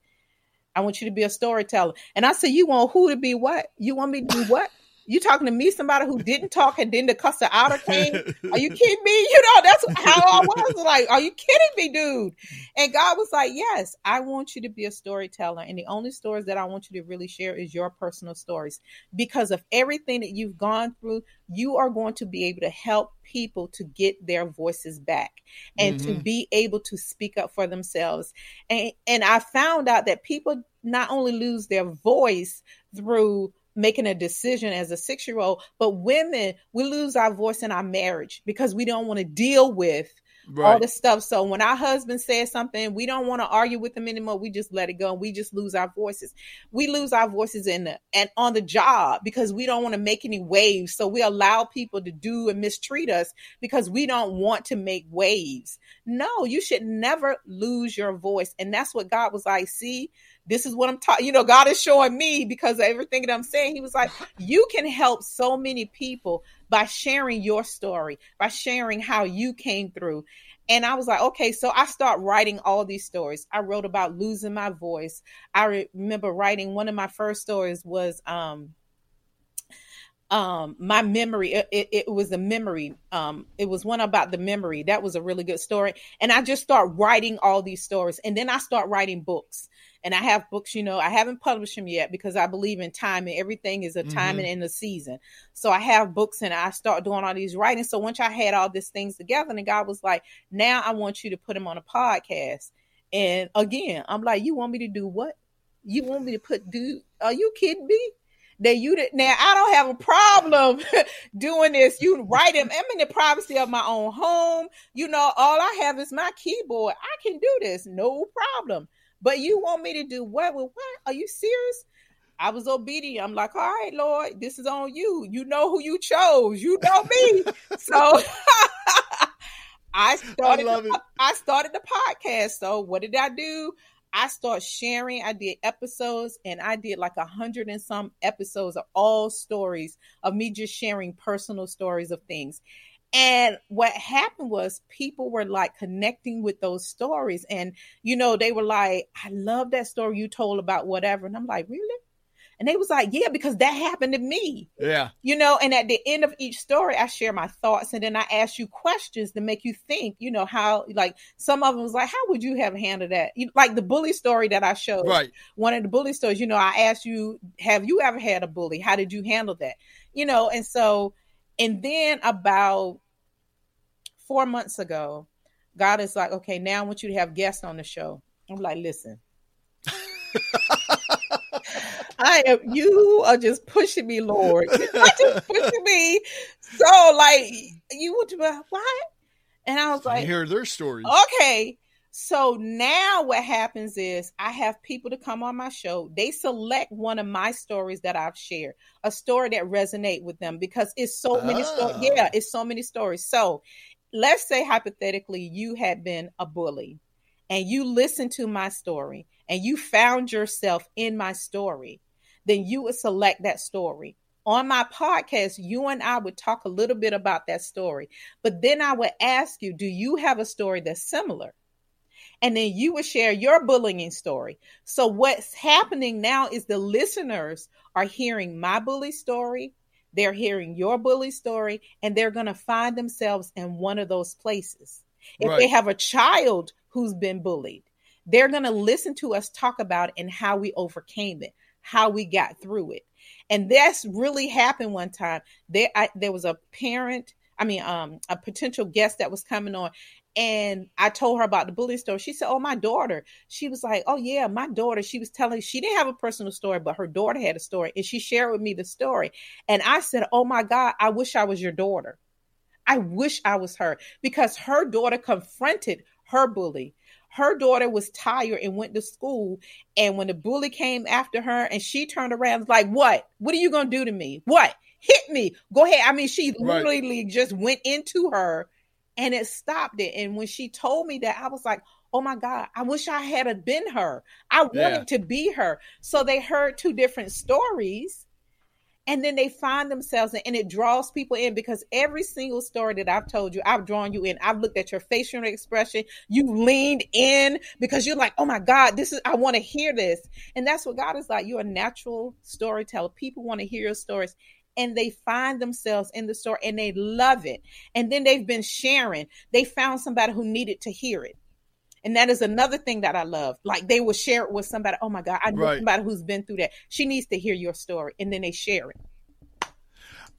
I want you to be a storyteller." And I said, "You want who to be what? You want me to do what? You talking to me, somebody who didn't talk and then the cuss the outer came? Are you kidding me? You know, that's how I was. Like, are you kidding me, dude? And God was like, Yes, I want you to be a storyteller. And the only stories that I want you to really share is your personal stories. Because of everything that you've gone through, you are going to be able to help people to get their voices back and to Mhm. be able to speak up for themselves. And and I found out that people not only lose their voice through making a decision as a six year old, but women, we lose our voice in our marriage because we don't want to deal with all this stuff. So when our husband says something, we don't want to argue with them anymore. We just let it go. And we just lose our voices. We lose our voices in the and on the job because we don't want to make any waves. So we allow people to do and mistreat us because we don't want to make waves. No, you should never lose your voice. And that's what God was like, see, this is what I'm talking. You know, God is showing me because of everything that I'm saying. He was like, you can help so many people by sharing your story, by sharing how you came through. And I was like, okay, so I start writing all these stories. I wrote about losing my voice. I re- remember writing one of my first stories was um um my memory it, it, it was a memory um it was one about the memory that was a really good story and i just start writing all these stories and then i start writing books and i have books you know i haven't published them yet because i believe in timing everything is a mm-hmm. timing and in a season so i have books and i start doing all these writing so once i had all these things together and god was like now i want you to put them on a podcast and again i'm like you want me to do what you want me to put do are you kidding me that you did now I don't have a problem doing this. You write them. I'm in the privacy of my own home. You know, all I have is my keyboard. I can do this, no problem. But you want me to do what with what? Are you serious? I was obedient. I'm like, all right, Lord, this is on you. You know who you chose. You know me. so I started the, it. I started the podcast. So what did I do? I started sharing. I did episodes and I did like a hundred and some episodes of all stories of me just sharing personal stories of things. And what happened was people were like connecting with those stories. And, you know, they were like, I love that story you told about whatever. And I'm like, really? And they was like, yeah, because that happened to me. Yeah. You know, and at the end of each story, I share my thoughts and then I ask you questions to make you think, you know, how like some of them was like, how would you have handled that? You, like the bully story that I showed. Right. One of the bully stories, you know, I asked you, have you ever had a bully? How did you handle that? You know, and so and then about four months ago, God is like, okay, now I want you to have guests on the show. I'm like, listen. I am you are just pushing me, Lord. You're just pushing me. So like you would like, what? And I was I like, hear their stories. okay. So now what happens is I have people to come on my show. They select one of my stories that I've shared, a story that resonate with them because it's so many stories. Oh. Ah. Yeah, it's so many stories. So let's say hypothetically you had been a bully and you listened to my story and you found yourself in my story, then you would select that story. On my podcast, you and I would talk a little bit about that story, but then I would ask you, do you have a story that's similar? And then you would share your bullying story. So, what's happening now is the listeners are hearing my bully story, they're hearing your bully story, and they're going to find themselves in one of those places. If they have a child who's been bullied, they're going to listen to us talk about it and how we overcame it, how we got through it. And that's really happened one time. There, I, there was a parent, I mean, um, a potential guest that was coming on, and I told her about the bully story. She said, "Oh, my daughter." She was like, "Oh yeah, my daughter." She was telling she didn't have a personal story, but her daughter had a story, and she shared with me the story. And I said, "Oh my God, I wish I was your daughter. I wish I was her because her daughter confronted her bully." Her daughter was tired and went to school. And when the bully came after her and she turned around, was like, What? What are you going to do to me? What? Hit me. Go ahead. I mean, she Right. literally just went into her and it stopped it. And when she told me that, I was like, oh my God, I wish I had been her. I wanted Yeah. to be her. So they heard two different stories. And then they find themselves, in, and it draws people in because every single story that I've told you, I've drawn you in. I've looked at your facial expression. You leaned in because you're like, oh my God, this is, I want to hear this. And that's what God is like. You're a natural storyteller. People want to hear your stories and they find themselves in the story and they love it. And then they've been sharing. They found somebody who needed to hear it. And that is another thing that I love. Like they will share it with somebody. Oh my God, I know Right. somebody who's been through that. She needs to hear your story. And then they share it.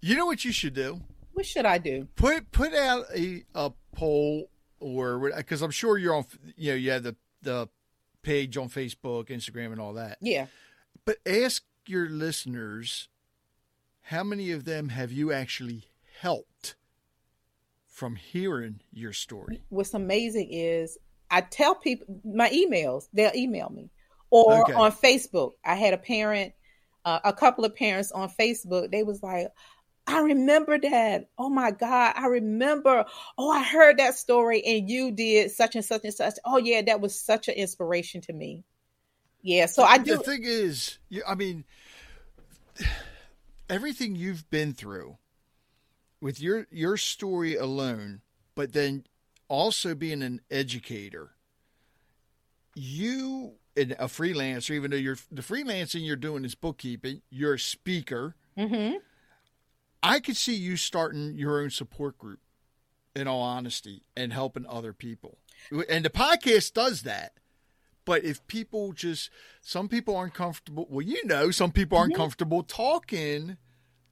You know what you should do? What should I do? Put put out a, a poll or because I'm sure you're on. You know, you have the the page on Facebook, Instagram, and all that. Yeah. But ask your listeners how many of them have you actually helped from hearing your story? What's amazing is I tell people my emails, they'll email me. Or Okay. on Facebook. I had a parent, uh, a couple of parents on Facebook. They was like, I remember that. Oh my God. I remember. Oh, I heard that story and you did such and such and such. Oh, yeah, that was such an inspiration to me. Yeah. So I do. The thing is, I mean, everything you've been through with your your story alone, but then also being an educator, you and a freelancer, even though you're the freelancing you're doing is bookkeeping, you're a speaker. hmm I could see you starting your own support group, in all honesty, and helping other people. And the podcast does that. But if people just, some people aren't comfortable. Well, you know, some people aren't comfortable talking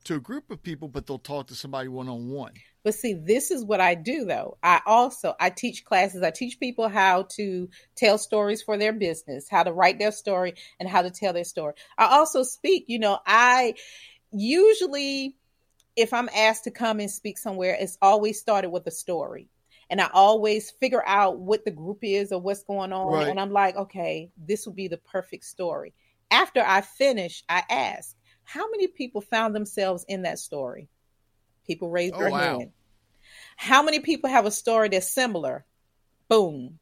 to a group of people, but they'll talk to somebody one on one. But see, this is what I do though. I also I teach classes. I teach people how to tell stories for their business, how to write their story and how to tell their story. I also speak, you know, I usually if I'm asked to come and speak somewhere, it's always started with a story. And I always figure out what the group is or what's going on. Right. And I'm like, okay, this would be the perfect story. After I finish, I ask, how many people found themselves in that story? People raise Oh, their wow. hand. How many people have a story that's similar? Boom.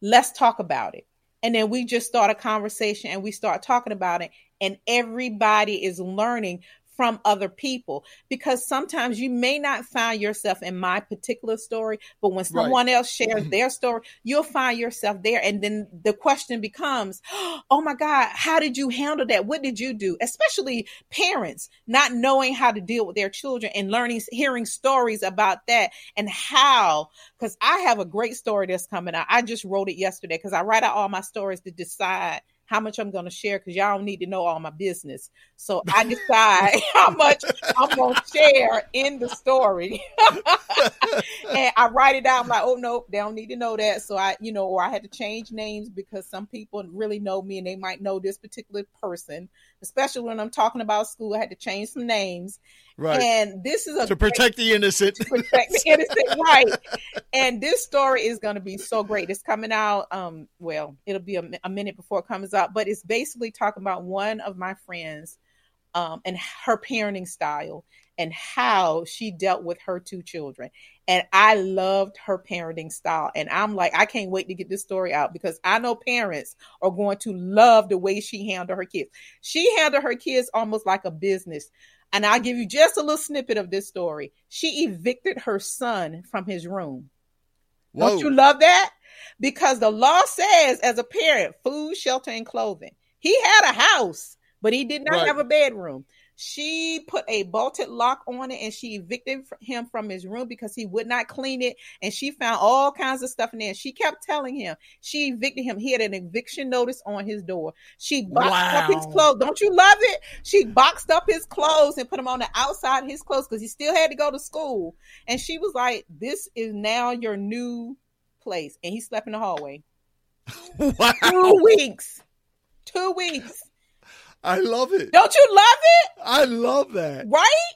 Let's talk about it. And then we just start a conversation and we start talking about it. And everybody is learning from other people because sometimes you may not find yourself in my particular story, but when someone right. else shares mm-hmm. their story, you'll find yourself there. And then the question becomes, oh my God, how did you handle that? What did you do? Especially parents not knowing how to deal with their children and learning, hearing stories about that and how. Because I have a great story that's coming out. I just wrote it yesterday because I write out all my stories to decide how much I'm going to share because y'all don't need to know all my business. So I decide how much I'm going to share in the story. and I write it down. I'm like, oh, no, they don't need to know that. So I, you know, or I had to change names because some people really know me and they might know this particular person, especially when I'm talking about school. I had to change some names. Right. And this is a to protect the innocent. To protect the innocent, right. And this story is going to be so great. It's coming out. Um, well, it'll be a, a, minute before it comes out, but it's basically talking about one of my friends, um, and her parenting style and how she dealt with her two children. And I loved her parenting style. And I'm like, I can't wait to get this story out because I know parents are going to love the way she handled her kids. She handled her kids almost like a business. And I'll give you just a little snippet of this story. She evicted her son from his room. Whoa. Don't you love that? Because the law says, as a parent, food, shelter, and clothing. He had a house, but he did not right. have a bedroom. She put a bolted lock on it and she evicted him from his room because he would not clean it. And she found all kinds of stuff in there. She kept telling him she evicted him. He had an eviction notice on his door. She boxed wow. up his clothes. Don't you love it? She boxed up his clothes and put them on the outside of his clothes because he still had to go to school. And she was like, This is now your new place. And he slept in the hallway. Wow. Two weeks. Two weeks. I love it. Don't you love it? I love that. Right?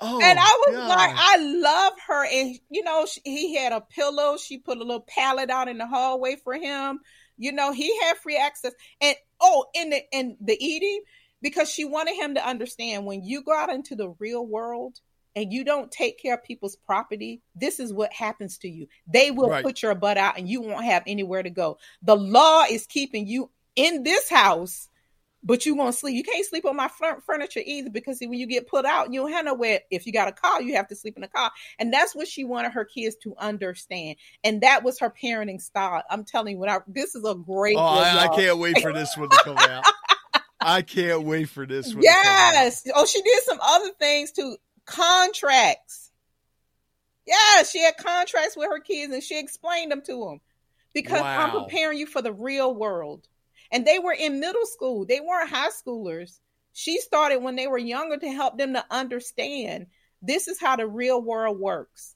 Oh, and I was God. like, I love her. And, you know, she, he had a pillow. She put a little pallet out in the hallway for him. You know, he had free access. And, oh, in the, in the eating, because she wanted him to understand when you go out into the real world and you don't take care of people's property, this is what happens to you. They will right. put your butt out and you won't have anywhere to go. The law is keeping you in this house but you won't sleep. You can't sleep on my furniture either because when you get put out, you don't have nowhere. If you got a car, you have to sleep in a car. And that's what she wanted her kids to understand. And that was her parenting style. I'm telling you, when I, this is a great. Oh, I, I, can't wait for this one to come out. I can't wait for this one. Yes. Oh, she did some other things too. Contracts. Yeah, she had contracts with her kids and she explained them to them because wow. I'm preparing you for the real world and they were in middle school. They weren't high schoolers. She started when they were younger to help them to understand this is how the real world works.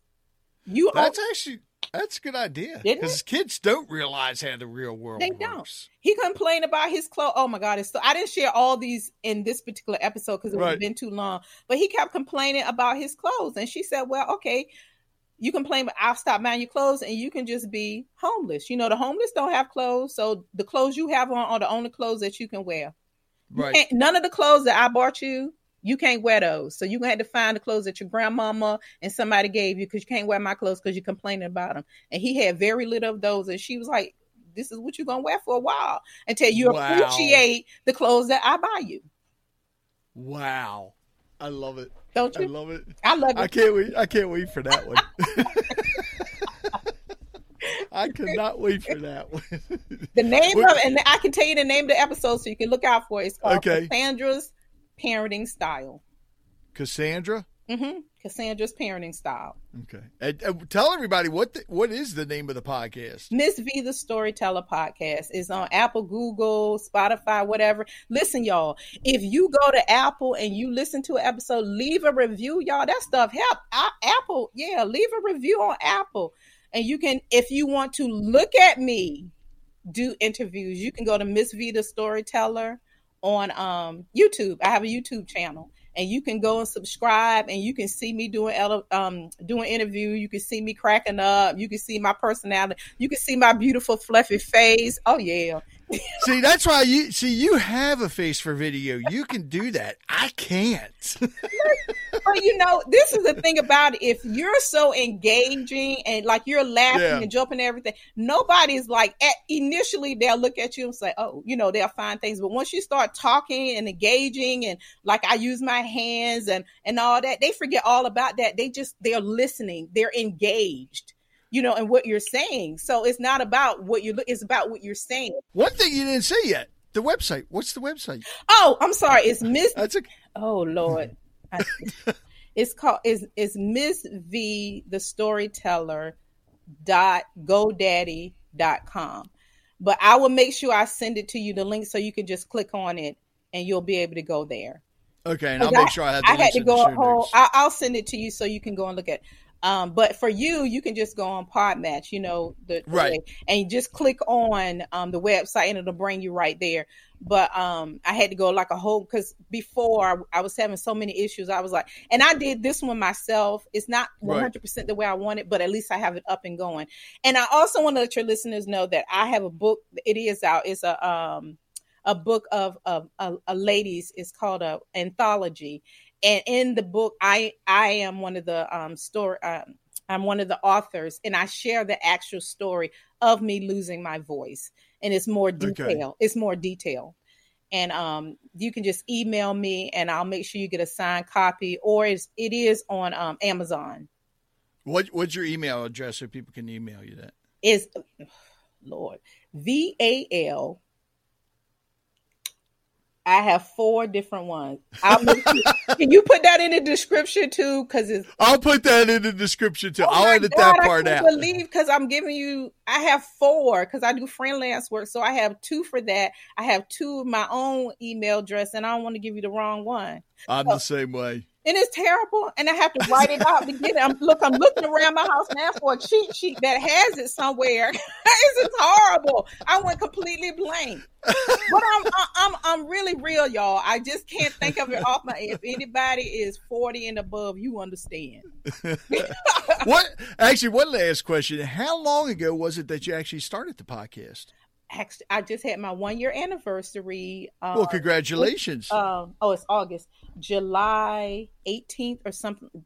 You That's actually that's a good idea because kids don't realize how the real world they works. don't. He complained about his clothes. Oh my god! It's so I didn't share all these in this particular episode because it right. would have been too long. But he kept complaining about his clothes, and she said, "Well, okay, you complain, but I'll stop buying your clothes and you can just be homeless. You know, the homeless don't have clothes. So the clothes you have on are the only clothes that you can wear. Right. none of the clothes that I bought you, you can't wear those. So you're going to have to find the clothes that your grandmama and somebody gave you because you can't wear my clothes because you're complaining about them. And he had very little of those. And she was like, this is what you're going to wear for a while until you wow. appreciate the clothes that I buy you. Wow. I love it. Don't you? I love it. I love it. I can't wait. I can't wait for that one. I cannot wait for that one. the name of and I can tell you the name of the episode so you can look out for it. It's called okay. Cassandra's Parenting Style. Cassandra? Mm-hmm. Cassandra's parenting style. Okay. And, and tell everybody what the, what is the name of the podcast? Miss V the Storyteller podcast is on Apple, Google, Spotify, whatever. Listen, y'all. If you go to Apple and you listen to an episode, leave a review, y'all. That stuff help. Apple, yeah, leave a review on Apple, and you can if you want to look at me do interviews, you can go to Miss V the Storyteller on um, YouTube. I have a YouTube channel and you can go and subscribe and you can see me doing um doing interview. You can see me cracking up. You can see my personality. You can see my beautiful fluffy face. Oh yeah see, that's why you see you have a face for video. You can do that. I can't. but you know, this is the thing about it. If you're so engaging and like you're laughing Yeah. and jumping and everything, nobody's like at, initially they'll look at you and say, "Oh, you know," they'll find things. But once you start talking and engaging and like I use my hands and and all that, they forget all about that. They just they're listening. They're engaged. You know, and what you're saying. So it's not about what you look. It's about what you're saying. One thing you didn't say yet: the website. What's the website? Oh, I'm sorry. It's Miss That's a Oh Lord. I, it's called is is Miss V the storyteller dot godaddy dot com. But I will make sure I send it to you the link so you can just click on it and you'll be able to go there. okay, and I'll make sure I have. The I had to go a whole. I, I'll send it to you so you can go and look at um, but for you, you can just go on Podmatch, you know, the the Right. way, and just click on um, the website and it'll bring you right there. But um, I had to go like a whole because before I, I was having so many issues, I was like, and I did this one myself. It's not 100 percent the way I want it, but at least I have it up and going. And I also want to let your listeners know that I have a book. It is out. It's a um a book of of a, a ladies. It's called a anthology, and in the book, I I am one of the um story. Um, I'm one of the authors, and I share the actual story of me losing my voice, and it's more detail. It's more detail. And um, you can just email me, and I'll make sure you get a signed copy, or it's, it is on um, Amazon. What What's your email address so people can email you that? Is Lord V A L. I have four different ones. I'll make sure- can you put that in the description too? Because it's I'll put that in the description too. Oh I'll edit God, that part I out. believe because I'm giving you. I have four because I do freelance work, so I have two for that. I have two of my own email address, and I don't want to give you the wrong one. I'm the same way. And it's terrible, and I have to write it out to get it. I'm look. I'm looking around my house now for a cheat sheet that has it somewhere. it's horrible. I went completely blank. But I'm I'm I'm really real, y'all. I just can't think of it off my. If anybody is 40 and above, you understand. What? Actually, one last question. How long ago was it that you actually started the podcast? actually I just had my one year anniversary. Um, Well, congratulations. um, oh, it's August, July 18th or something.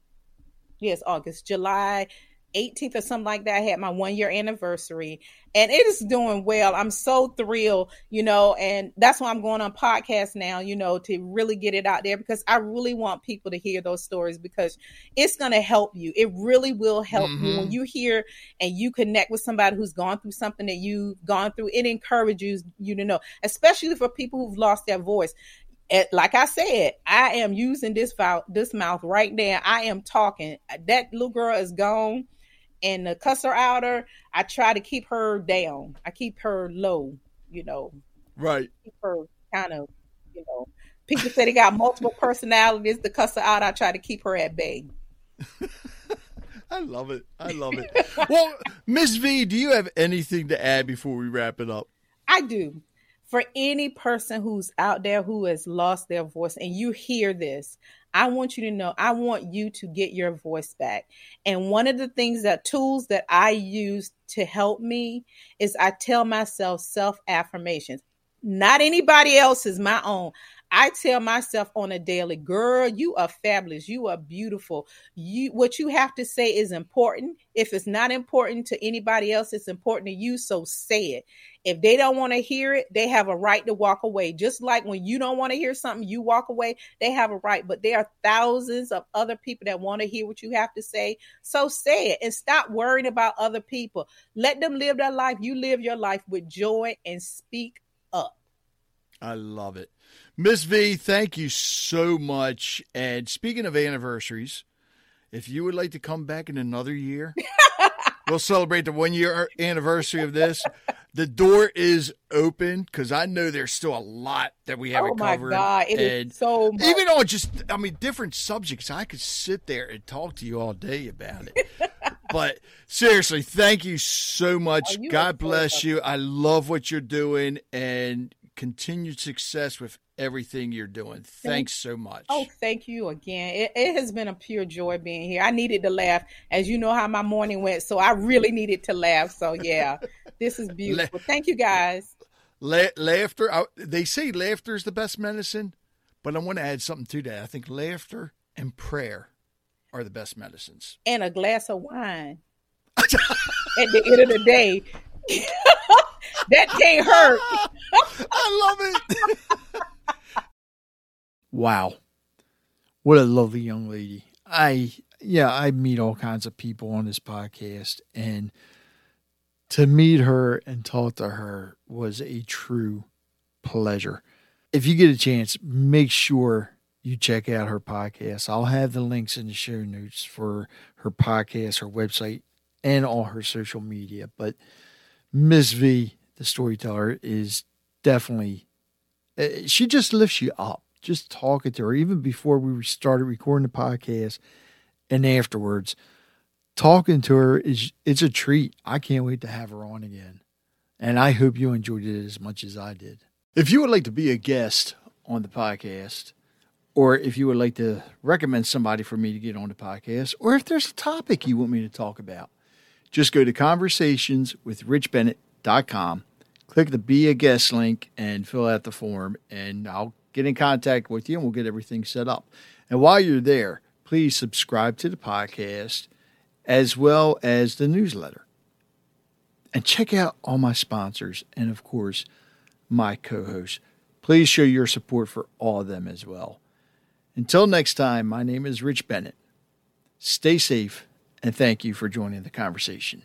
Yes, August, July 18th or something like that. I had my one year anniversary and it is doing well. I'm so thrilled, you know, and that's why I'm going on podcast now, you know, to really get it out there because I really want people to hear those stories because it's going to help you. It really will help you Mhm. when you hear and you connect with somebody who's gone through something that you've gone through. It encourages you to know, especially for people who've lost their voice. And like I said, I am using this this mouth right now. I am talking. That little girl is gone, and the cuss her out her. I try to keep her down. I keep her low. You know, right. keep her kind of. You know, people say they got multiple personalities. The cuss her out. I try to keep her at bay. I love it. I love it. well, Miss V, do you have anything to add before we wrap it up? I do. For any person who's out there who has lost their voice and you hear this, I want you to know I want you to get your voice back. And one of the things that tools that I use to help me is I tell myself self affirmations. Not anybody else's, my own. I tell myself on a daily, girl, you are fabulous. You are beautiful. You what you have to say is important. If it's not important to anybody else, it's important to you. So say it. If they don't want to hear it, they have a right to walk away. Just like when you don't want to hear something, you walk away, they have a right. But there are thousands of other people that want to hear what you have to say. So say it and stop worrying about other people. Let them live their life. You live your life with joy and speak up. I love it. Miss V, thank you so much. And speaking of anniversaries, if you would like to come back in another year, we'll celebrate the one year er, anniversary of this. The door is open because I know there's still a lot that we haven't oh my covered. God. It is and so much. even on just, I mean, different subjects, I could sit there and talk to you all day about it. but seriously, thank you so oh, much. Oh, you God bless you. I love what you're doing and continued success with everything you're doing. Thanks so much. Oh, thank you again. It, it has been a pure joy being here. I needed to laugh, as you know how my morning went. So I really needed to laugh. So yeah, this is beautiful. Thank you guys. La- laughter. I, they say laughter is the best medicine, but I want to add something to that. I think laughter and prayer are the best medicines. And a glass of wine at the end of the day. that can't hurt. I love it. Wow. What a lovely young lady. I yeah, I meet all kinds of people on this podcast and to meet her and talk to her was a true pleasure. If you get a chance, make sure you check out her podcast. I'll have the links in the show notes for her podcast, her website, and all her social media. But Miss V, the storyteller, is definitely, eh, she just lifts you up. Just talking to her, even before we started recording the podcast and afterwards, talking to her is it's a treat. I can't wait to have her on again. And I hope you enjoyed it as much as I did. If you would like to be a guest on the podcast, or if you would like to recommend somebody for me to get on the podcast, or if there's a topic you want me to talk about, just go to conversationswithrichbennett.com, click the Be a Guest link, and fill out the form, and I'll get in contact with you and we'll get everything set up. And while you're there, please subscribe to the podcast as well as the newsletter. And check out all my sponsors and, of course, my co hosts. Please show your support for all of them as well. Until next time, my name is Rich Bennett. Stay safe and thank you for joining the conversation.